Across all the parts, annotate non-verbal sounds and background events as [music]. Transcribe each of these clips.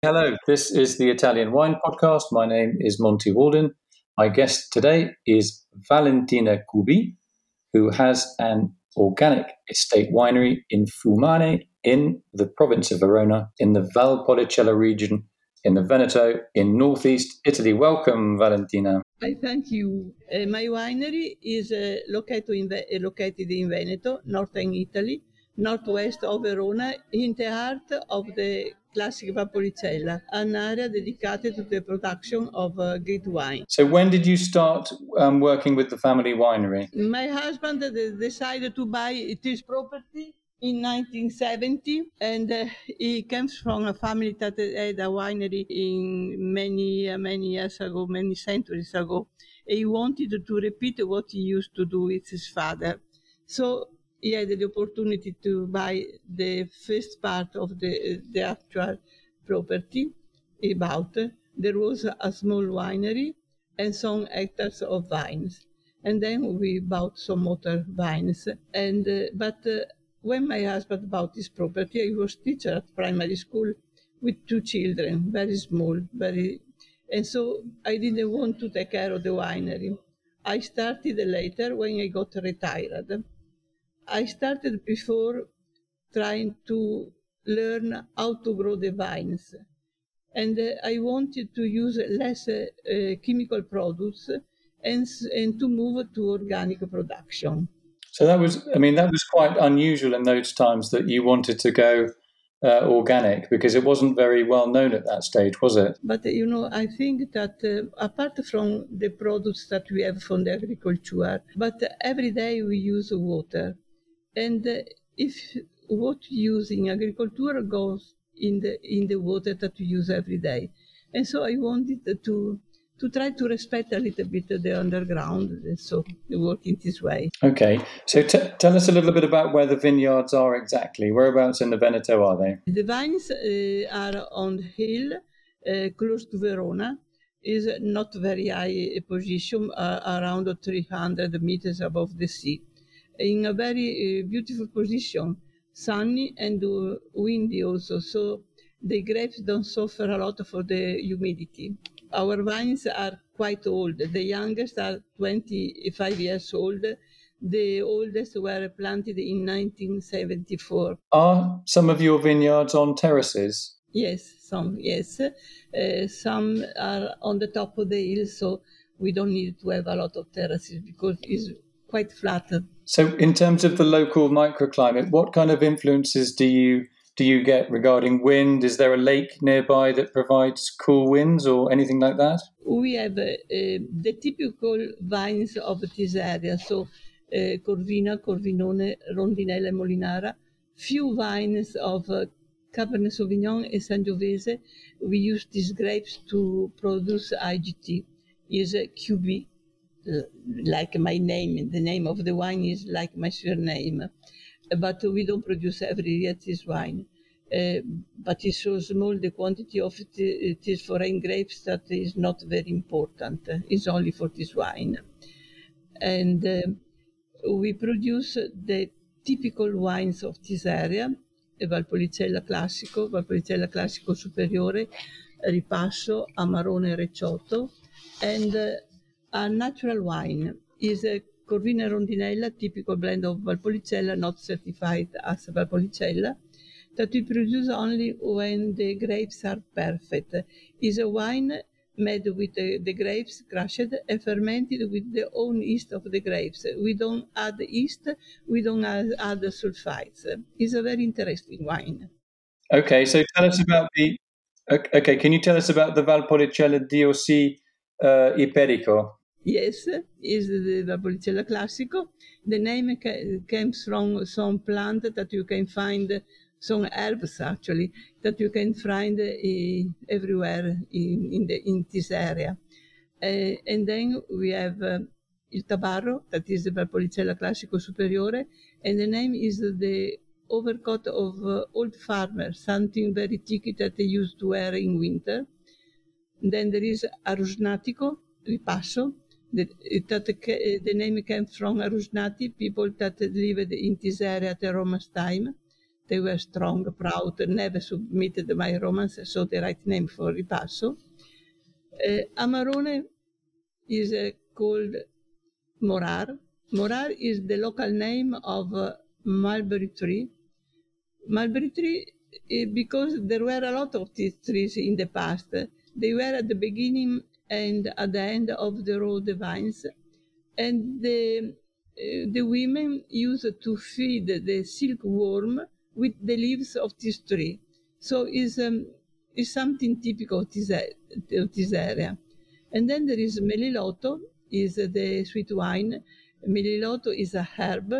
Hello, this is the Italian Wine Podcast. My name is Monty Waldin. My guest today is Valentina Cubi, who has an organic estate winery in Fumane in the province of Verona in the Valpolicella region in the Veneto in northeast Italy. Welcome, Valentina. I thank you. Uh, my winery is uh, located, in, uh, located in Veneto, northern Italy, northwest of Verona, in the heart of the classic Valpolicella, an area dedicated to the production of uh, great wine. So, when did you start um, working with the family winery? My husband decided to buy this property in 1970 and uh, he comes from a family that had a winery in many uh, many years ago many centuries ago he wanted to repeat what he used to do with his father so he had the opportunity to buy the first part of the, the actual property he bought. There was a small winery and some hectares of vines. And then we bought some other vines. And uh, but uh, when my husband bought this property, I was teacher at primary school with two children, very small, very, and so I didn't want to take care of the winery. I started later when I got retired. I started before trying to learn how to grow the vines. And uh, I wanted to use less uh, uh, chemical products and, and to move to organic production. So that was, I mean, that was quite unusual in those times that you wanted to go uh, organic because it wasn't very well known at that stage, was it? But you know, I think that uh, apart from the products that we have from the agriculture, but every day we use water. And uh, if what you use in agriculture goes in the in the water that you use every day, and so I wanted to to try to respect a little bit the underground, and so work in this way. Okay, so t- tell us a little bit about where the vineyards are exactly. Whereabouts in the Veneto are they? The vines uh, are on the hill uh, close to Verona. Is not very high position, uh, around 300 meters above the sea in a very uh, beautiful position, sunny and uh, windy also. So the grapes don't suffer a lot for the humidity. Our vines are quite old. The youngest are 25 years old. The oldest were planted in 1974. Are some of your vineyards on terraces? Yes, some, yes. Uh, some are on the top of the hill, so we don't need to have a lot of terraces because it's quite flat. So, in terms of the local microclimate, what kind of influences do you do you get regarding wind? Is there a lake nearby that provides cool winds or anything like that? We have uh, uh, the typical vines of this area, so uh, Corvina, Corvinone, Rondinella, Molinara. Few vines of uh, Cabernet Sauvignon and Sangiovese. We use these grapes to produce IGT, is a QB like my name. The name of the wine is like my surname. But we don't produce every year this wine. Uh, but it's so small, the quantity of it, it is foreign grapes that is not very important. It's only for this wine. And uh, we produce the typical wines of this area, Valpolicella Classico, Valpolicella Classico Superiore, Ripasso, Amarone Recioto, and uh, a natural wine is a Corvina Rondinella, typical blend of Valpolicella, not certified as Valpolicella, that we produce only when the grapes are perfect. Is a wine made with the, the grapes crushed and fermented with the own yeast of the grapes. We don't add yeast, we don't add, add sulfites. It's a very interesting wine. Okay, so tell us about the. Okay, can you tell us about the Valpolicella DOC uh, Iperico? Yes, is the Valpolicella Classico. The name ca- comes from some plant that you can find, some herbs actually, that you can find uh, everywhere in, in, the, in this area. Uh, and then we have uh, il tabarro, that is the Valpolicella Classico Superiore, and the name is the overcoat of uh, old farmers, something very thick that they used to wear in winter. Then there is Arusnatico, Ripasso, the, that the name came from Arusnati, people that lived in this area at the Romans' time. They were strong, proud, never submitted my Romans, so the right name for Ripasso. Uh, Amarone is uh, called Morar. Morar is the local name of uh, mulberry tree. Mulberry tree, uh, because there were a lot of these trees in the past. They were at the beginning and at the end of the road the vines. And the, uh, the women used to feed the silkworm with the leaves of this tree. So it's, um, it's something typical of this, of this area. And then there is Melilotto, is the sweet wine. Melilotto is a herb,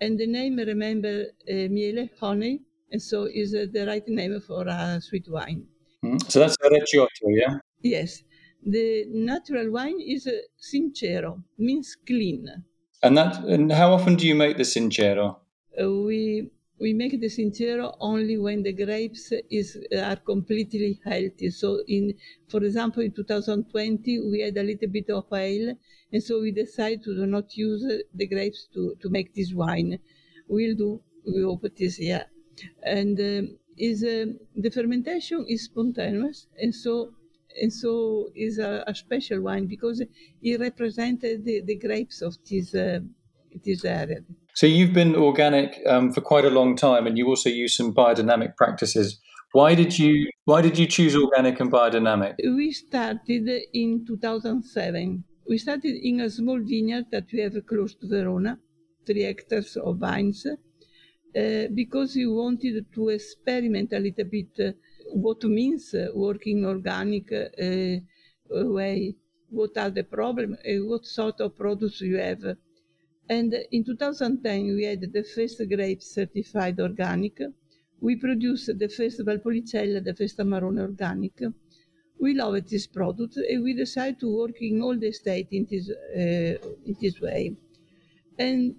and the name remember uh, miele, honey, and so is uh, the right name for a sweet wine. Mm. So that's a Recioto, yeah? Yes. The natural wine is uh, sincero, means clean. And that and how often do you make the sincero? Uh, we we make the sincero only when the grapes is are completely healthy. So in for example in 2020 we had a little bit of ale and so we decided to not use the grapes to, to make this wine. We'll do we hope this year. And um, is uh, the fermentation is spontaneous and so and so is a, a special wine because it represented the, the grapes of this uh, this area. So you've been organic um, for quite a long time, and you also use some biodynamic practices. Why did you Why did you choose organic and biodynamic? We started in 2007. We started in a small vineyard that we have close to Verona, three hectares of vines, uh, because we wanted to experiment a little bit uh, what means uh, working organic uh, way, what are the problems, what sort of products you have. And in 2010, we had the first grape certified organic. We produced the first Valpolicella, the first Amarone organic. We loved this product and we decided to work in all the state in this, uh, in this way. And,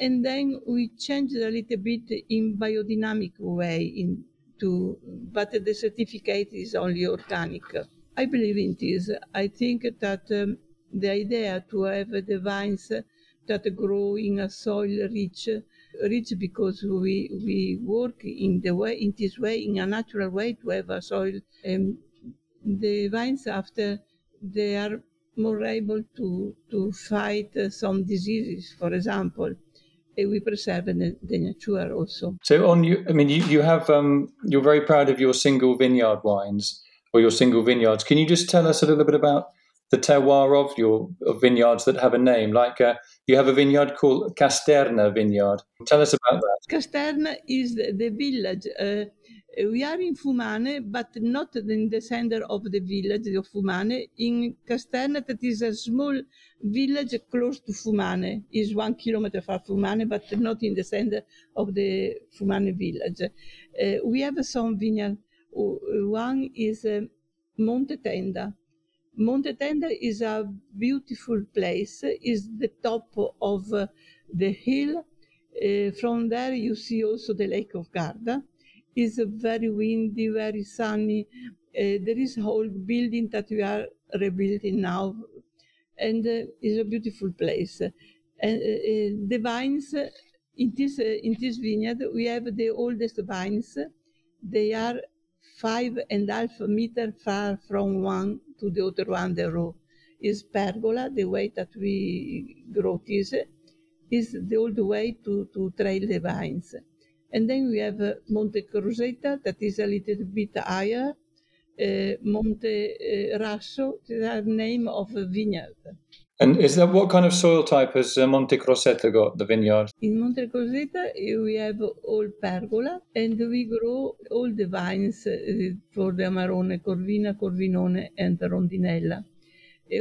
and then we changed a little bit in biodynamic way in to, but the certificate is only organic. I believe in this. I think that um, the idea to have the vines that grow in a soil rich, rich because we we work in the way in this way in a natural way to have a soil. Um, the vines after they are more able to to fight some diseases, for example we preserve the, the nature also. So on you, I mean, you, you have um, you're very proud of your single vineyard wines or your single vineyards. Can you just tell us a little bit about the terroir of your of vineyards that have a name? Like uh, you have a vineyard called Casterna Vineyard. Tell us about that. Casterna is the, the village. Uh, we are in Fumane, but not in the center of the village of Fumane. In Casterna, that is a small village close to Fumane, is one kilometer from Fumane, but not in the center of the Fumane village. Uh, we have some vineyard. One is uh, Monte Tenda. Monte Tenda is a beautiful place. is the top of uh, the hill. Uh, from there, you see also the Lake of Garda is very windy, very sunny. Uh, there is a whole building that we are rebuilding now, and uh, it's a beautiful place. And uh, the vines in this in this vineyard, we have the oldest vines. They are five and a half meter far from one to the other one. The row is pergola. The way that we grow this is the old way to to trail the vines. And then we have uh, Monte Crocetta, that is a little bit higher. uh, Monte uh, Raso, the name of a vineyard. And is that what kind of soil type has Monte Crocetta got, the vineyard? In Monte Crocetta, we have all pergola and we grow all the vines uh, for the Amarone, Corvina, Corvinone, and Rondinella.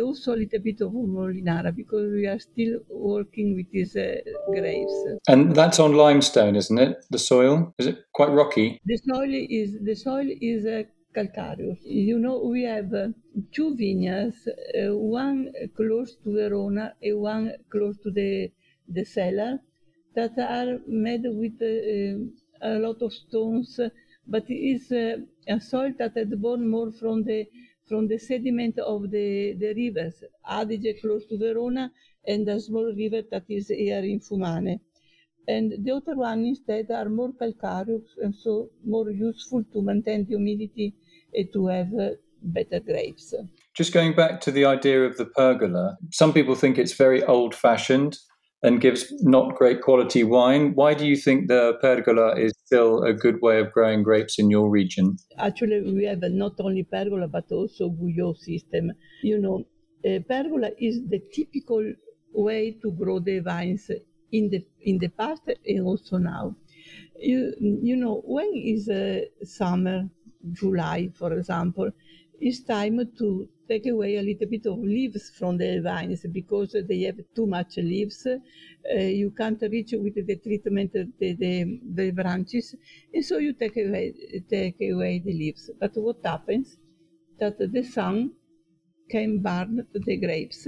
Also a little bit of Molinara because we are still working with these uh, grapes. And that's on limestone, isn't it? The soil is it quite rocky? The soil is the soil is uh, calcareous. You know, we have uh, two vineyards, uh, one close to Verona and one close to the the cellar, that are made with uh, a lot of stones, but it is uh, a soil that is born more from the from the sediment of the, the rivers, Adige close to Verona and a small river that is here in Fumane. And the other one instead are more calcareous and so more useful to maintain the humidity and to have uh, better grapes. Just going back to the idea of the pergola, some people think it's very old fashioned and gives not great quality wine. Why do you think the pergola is still a good way of growing grapes in your region? Actually, we have not only pergola but also Guyot system. You know, pergola is the typical way to grow the vines in the in the past and also now. You you know when is uh, summer, July, for example, it's time to take away a little bit of leaves from the vines because they have too much leaves. Uh, you can't reach with the treatment the, the, the branches, and so you take away take away the leaves. But what happens? That the sun can burn the grapes,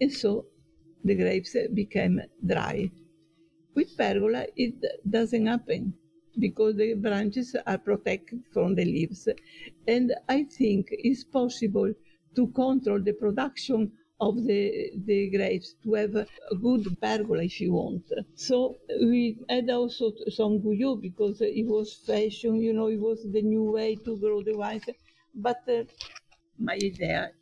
and so the grapes became dry. With pergola, it doesn't happen because the branches are protected from the leaves. And I think it's possible to control the production of the, the grapes to have a good pergola if you want. So we had also some Guyot because it was fashion, you know, it was the new way to grow the wines. But uh, my idea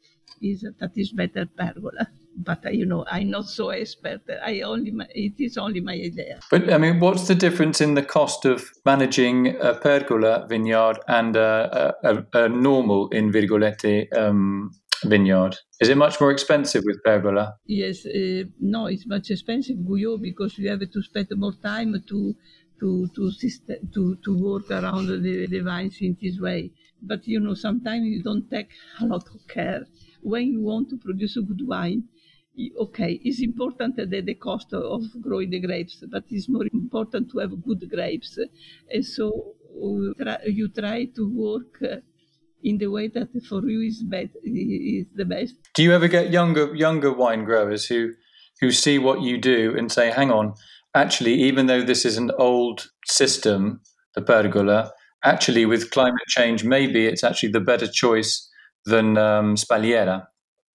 is that is better pergola but uh, you know i'm not so expert i only it is only my idea but i mean what's the difference in the cost of managing a pergola vineyard and a, a, a normal in virgolette um, vineyard? Is it much more expensive with pergola yes uh, no it's much expensive Guyot because you have to spend more time to to to to to work around the, the vines in this way. But you know sometimes you don't take a lot of care. When you want to produce a good wine okay, it's important that the cost of growing the grapes, but it's more important to have good grapes. And so uh, you try to work uh, in the way that for you is, best, is the best. Do you ever get younger younger wine growers who who see what you do and say, "Hang on, actually, even though this is an old system, the pergola, actually with climate change, maybe it's actually the better choice than um, spalliera."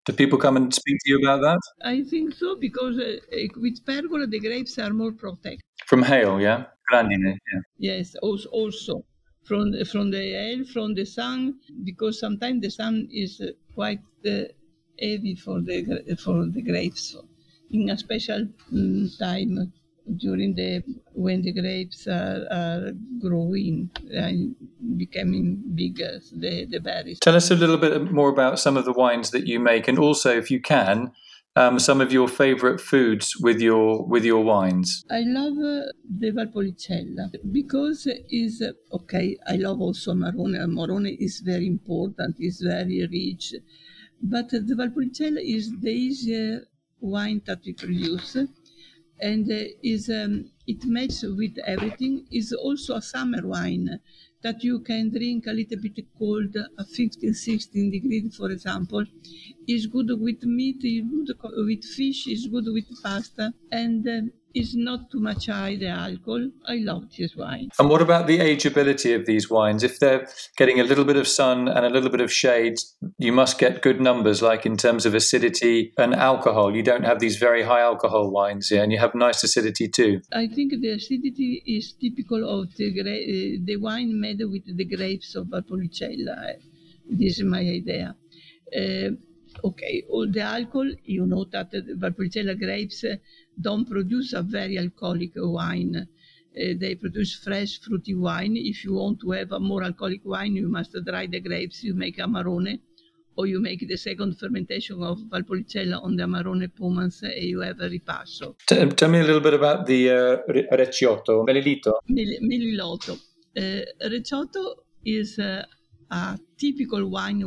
Do people come and speak to you about that? I think so because uh, with pergola the grapes are more protected from hail. Yeah, grandine. Yeah. Yes, also, also from from the hail, from the sun, because sometimes the sun is uh, quite uh, heavy for the for the grapes in a special um, time during the when the grapes are, are growing and becoming bigger, the, the berries. Tell us a little bit more about some of the wines that you make, and also, if you can, um, some of your favorite foods with your with your wines. I love uh, the Valpolicella because is uh, okay. I love also Amarone. Amarone is very important. It's very rich, but the Valpolicella is the easier wine that we produce and uh, is um, it matches with everything. Is also a summer wine that you can drink a little bit cold, a 15, 16 degrees, for example. Is good with meat, is good with fish, is good with pasta, and uh, is not too much high the alcohol. I love this wine. And what about the ageability of these wines? If they're getting a little bit of sun and a little bit of shade, you must get good numbers, like in terms of acidity and alcohol. You don't have these very high alcohol wines, here, and you have nice acidity too. I think the acidity is typical of the gra- uh, the wine made with the grapes of Valpolicella. This is my idea. Uh, okay, all the alcohol, you know that the Valpolicella grapes don't produce a very alcoholic wine. Uh, they produce fresh fruity wine. If you want to have a more alcoholic wine, you must dry the grapes. You make Amarone, or you make the second fermentation of Valpolicella on the Amarone pomans, and you have a ripasso. T- tell me a little bit about the uh, Recioto, Melilito. Mil- Melilotto. Uh, Recioto is uh, a typical wine.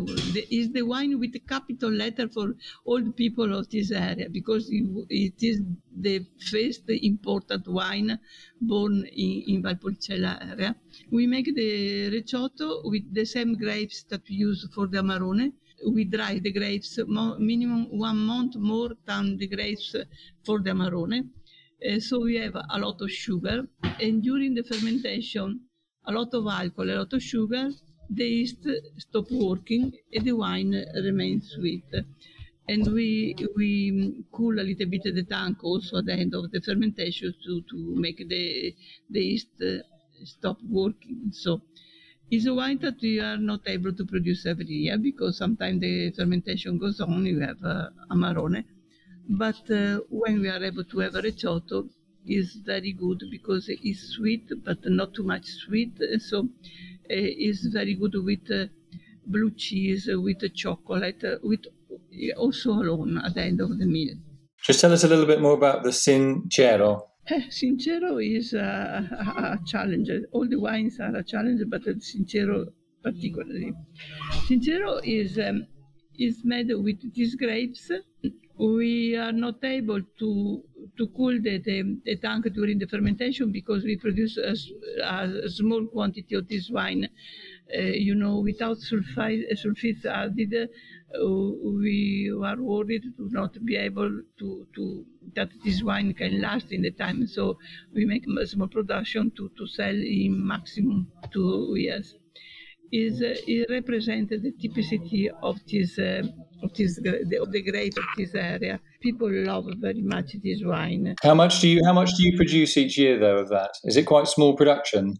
Is the wine with a capital letter for all the people of this area because it is the first important wine born in, in Valpolicella area. We make the Recioto with the same grapes that we use for the Amarone. We dry the grapes minimum one month more than the grapes for the Amarone. Uh, so we have a lot of sugar, and during the fermentation, a lot of alcohol, a lot of sugar, the yeast stop working and the wine remains sweet. And we we cool a little bit the tank also at the end of the fermentation to, to make the, the yeast stop working. So it's a wine that we are not able to produce every year because sometimes the fermentation goes on, you have uh, Amarone. But uh, when we are able to have a Recioto, is very good because it's sweet, but not too much sweet. So is very good with uh, blue cheese, with chocolate, uh, with also alone at the end of the meal. Just tell us a little bit more about the Sincero. Sincero is a, a, challenge. All the wines are a challenge, but the Sincero particularly. Sincero is um, is made with these grapes. We are not able to to cool the, the, the, tank during the fermentation because we produce a, a small quantity of this wine. Uh, you know, without sulfite, sulfites added, uh, we are worried to not be able to, to that this wine can last in the time. So we make a small production to, to sell in maximum two years. Is uh, it represents the typicity of this uh, of this of the grape of this area people love very much this wine. How much do you how much do you produce each year though of that? Is it quite small production?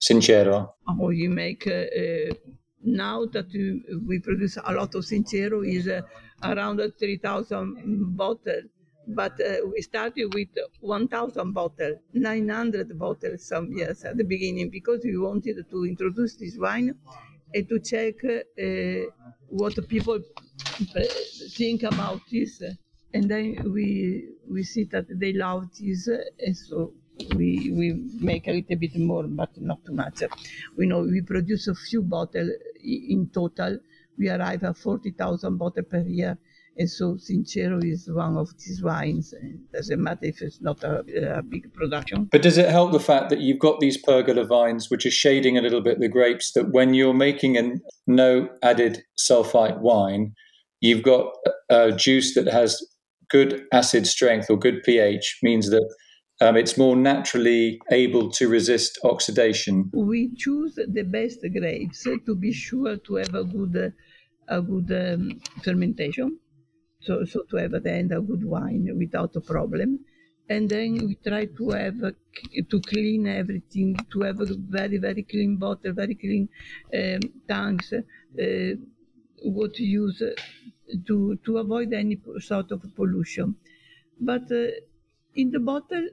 Sincero. Oh, you make uh, uh, now that we, produce a lot of Sincero is uh, around three thousand bottles. But uh, we started with 1,000 bottles, 900 bottles some years at the beginning because we wanted to introduce this wine and to check uh, what people uh, think about this and then we we see that they love this, and so we we make a little bit more, but not too much. We know we produce a few bottles in total. We arrive at forty thousand bottles per year. And so Sincero is one of these wines. It doesn't matter if it's not a, a, big production. But does it help the fact that you've got these pergola vines, which are shading a little bit the grapes, that when you're making a no added sulfite wine, you've got a juice that has good acid strength or good pH means that um, it's more naturally able to resist oxidation. We choose the best grapes to be sure to have a good, a good um, fermentation, so, so to have at the end a good wine without a problem. And then we try to have to clean everything, to have a very very clean bottle, very clean um, tanks. Uh, what to use to, to avoid any sort of pollution. But uh, in the bottle,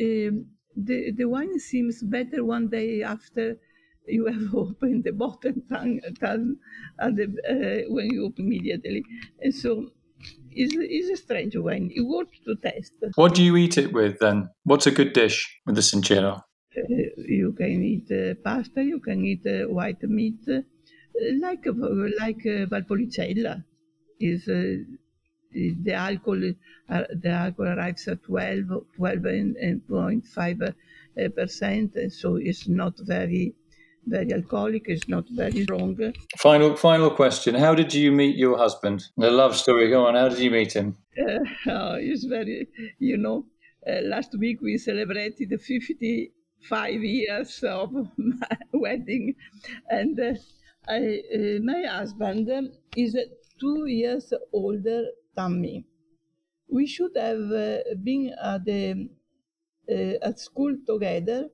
um, the, the wine seems better one day after you have [laughs] opened the bottle than, than the, uh, when you open immediately. And so it's, it's a strange wine. It worth to test. What do you eat it with then? What's a good dish with the Sincero? Uh, you can eat uh, pasta, you can eat uh, white meat, uh, like, like Valpolicella is uh, the alcohol uh, the alcohol arrives at 12 12 and, and 0.5 uh, percent so it's not very very alcoholic is not very strong. Final final question. How did you meet your husband? The love story. Go on. How did you meet him? Uh, [laughs] oh, it's very you know uh, last week we celebrated the 55 years of [laughs] my wedding. And uh, I, my husband is two years older than me. We should have uh, been at, the, uh, at school together,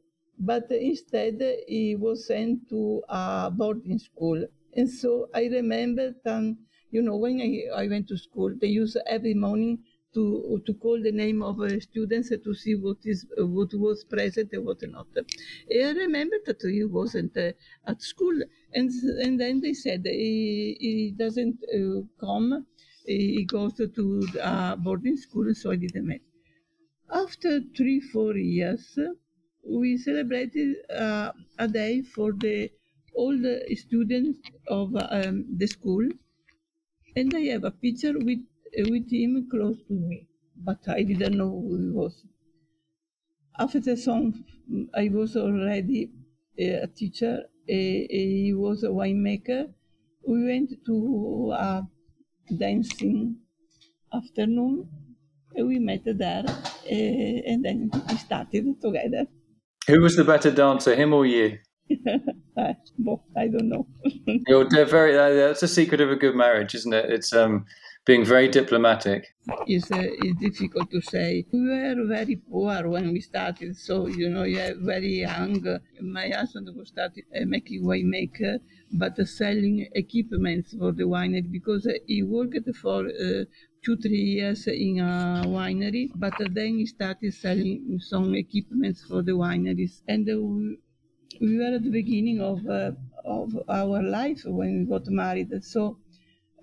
but instead he was sent to a boarding school. And so I remember that, you know, when I, I went to school, they used every morning to to call the name of uh, students to see what is uh, what was present and what not. I remember that he wasn't uh, at school, and and then they said he, he doesn't uh, come. He goes to uh, boarding school, so I didn't meet. After three four years, we celebrated uh, a day for the all the students of um, the school, and I have a picture with uh, with him close to me, but I didn't know who he was. After the song, I was already uh, a teacher. Uh, he was a winemaker. We went to a dancing afternoon. We met there, and then we started together. Who was the better dancer, him or you? [laughs] I, well, I don't know. [laughs] You're very. That's a secret of a good marriage, isn't it? It's um, being very diplomatic. It's, uh, it's difficult to say. We were very poor when we started, so you know, yeah, very young. My husband was started uh, making winemaker, but uh, selling equipment for the winery because uh, he worked for uh, two three years in a winery, but then he started selling some equipment for the wineries, and uh, we, we were at the beginning of of our life when we got married, so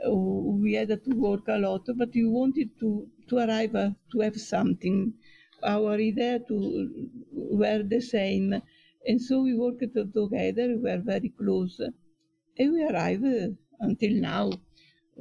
we had to work a lot, but we wanted to, to arrive uh, to have something. Our idea to were the same, and so we worked together. We were very close, and we arrived until now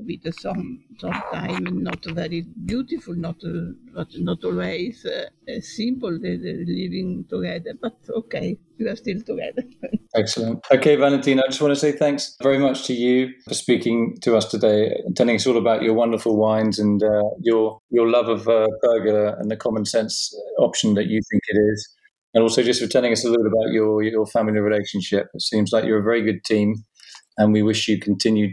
with some some time not very beautiful, not uh, not always uh, simple the, the living together, but okay, we are still together. [laughs] Excellent. Okay, Valentina, I just want to say thanks very much to you for speaking to us today, telling us all about your wonderful wines and uh, your your love of uh, pergola and the common sense option that you think it is. And also just for telling us a little about your, your family relationship. It seems like you're a very good team, and we wish you continued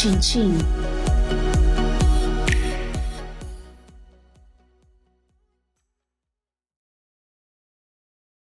静静。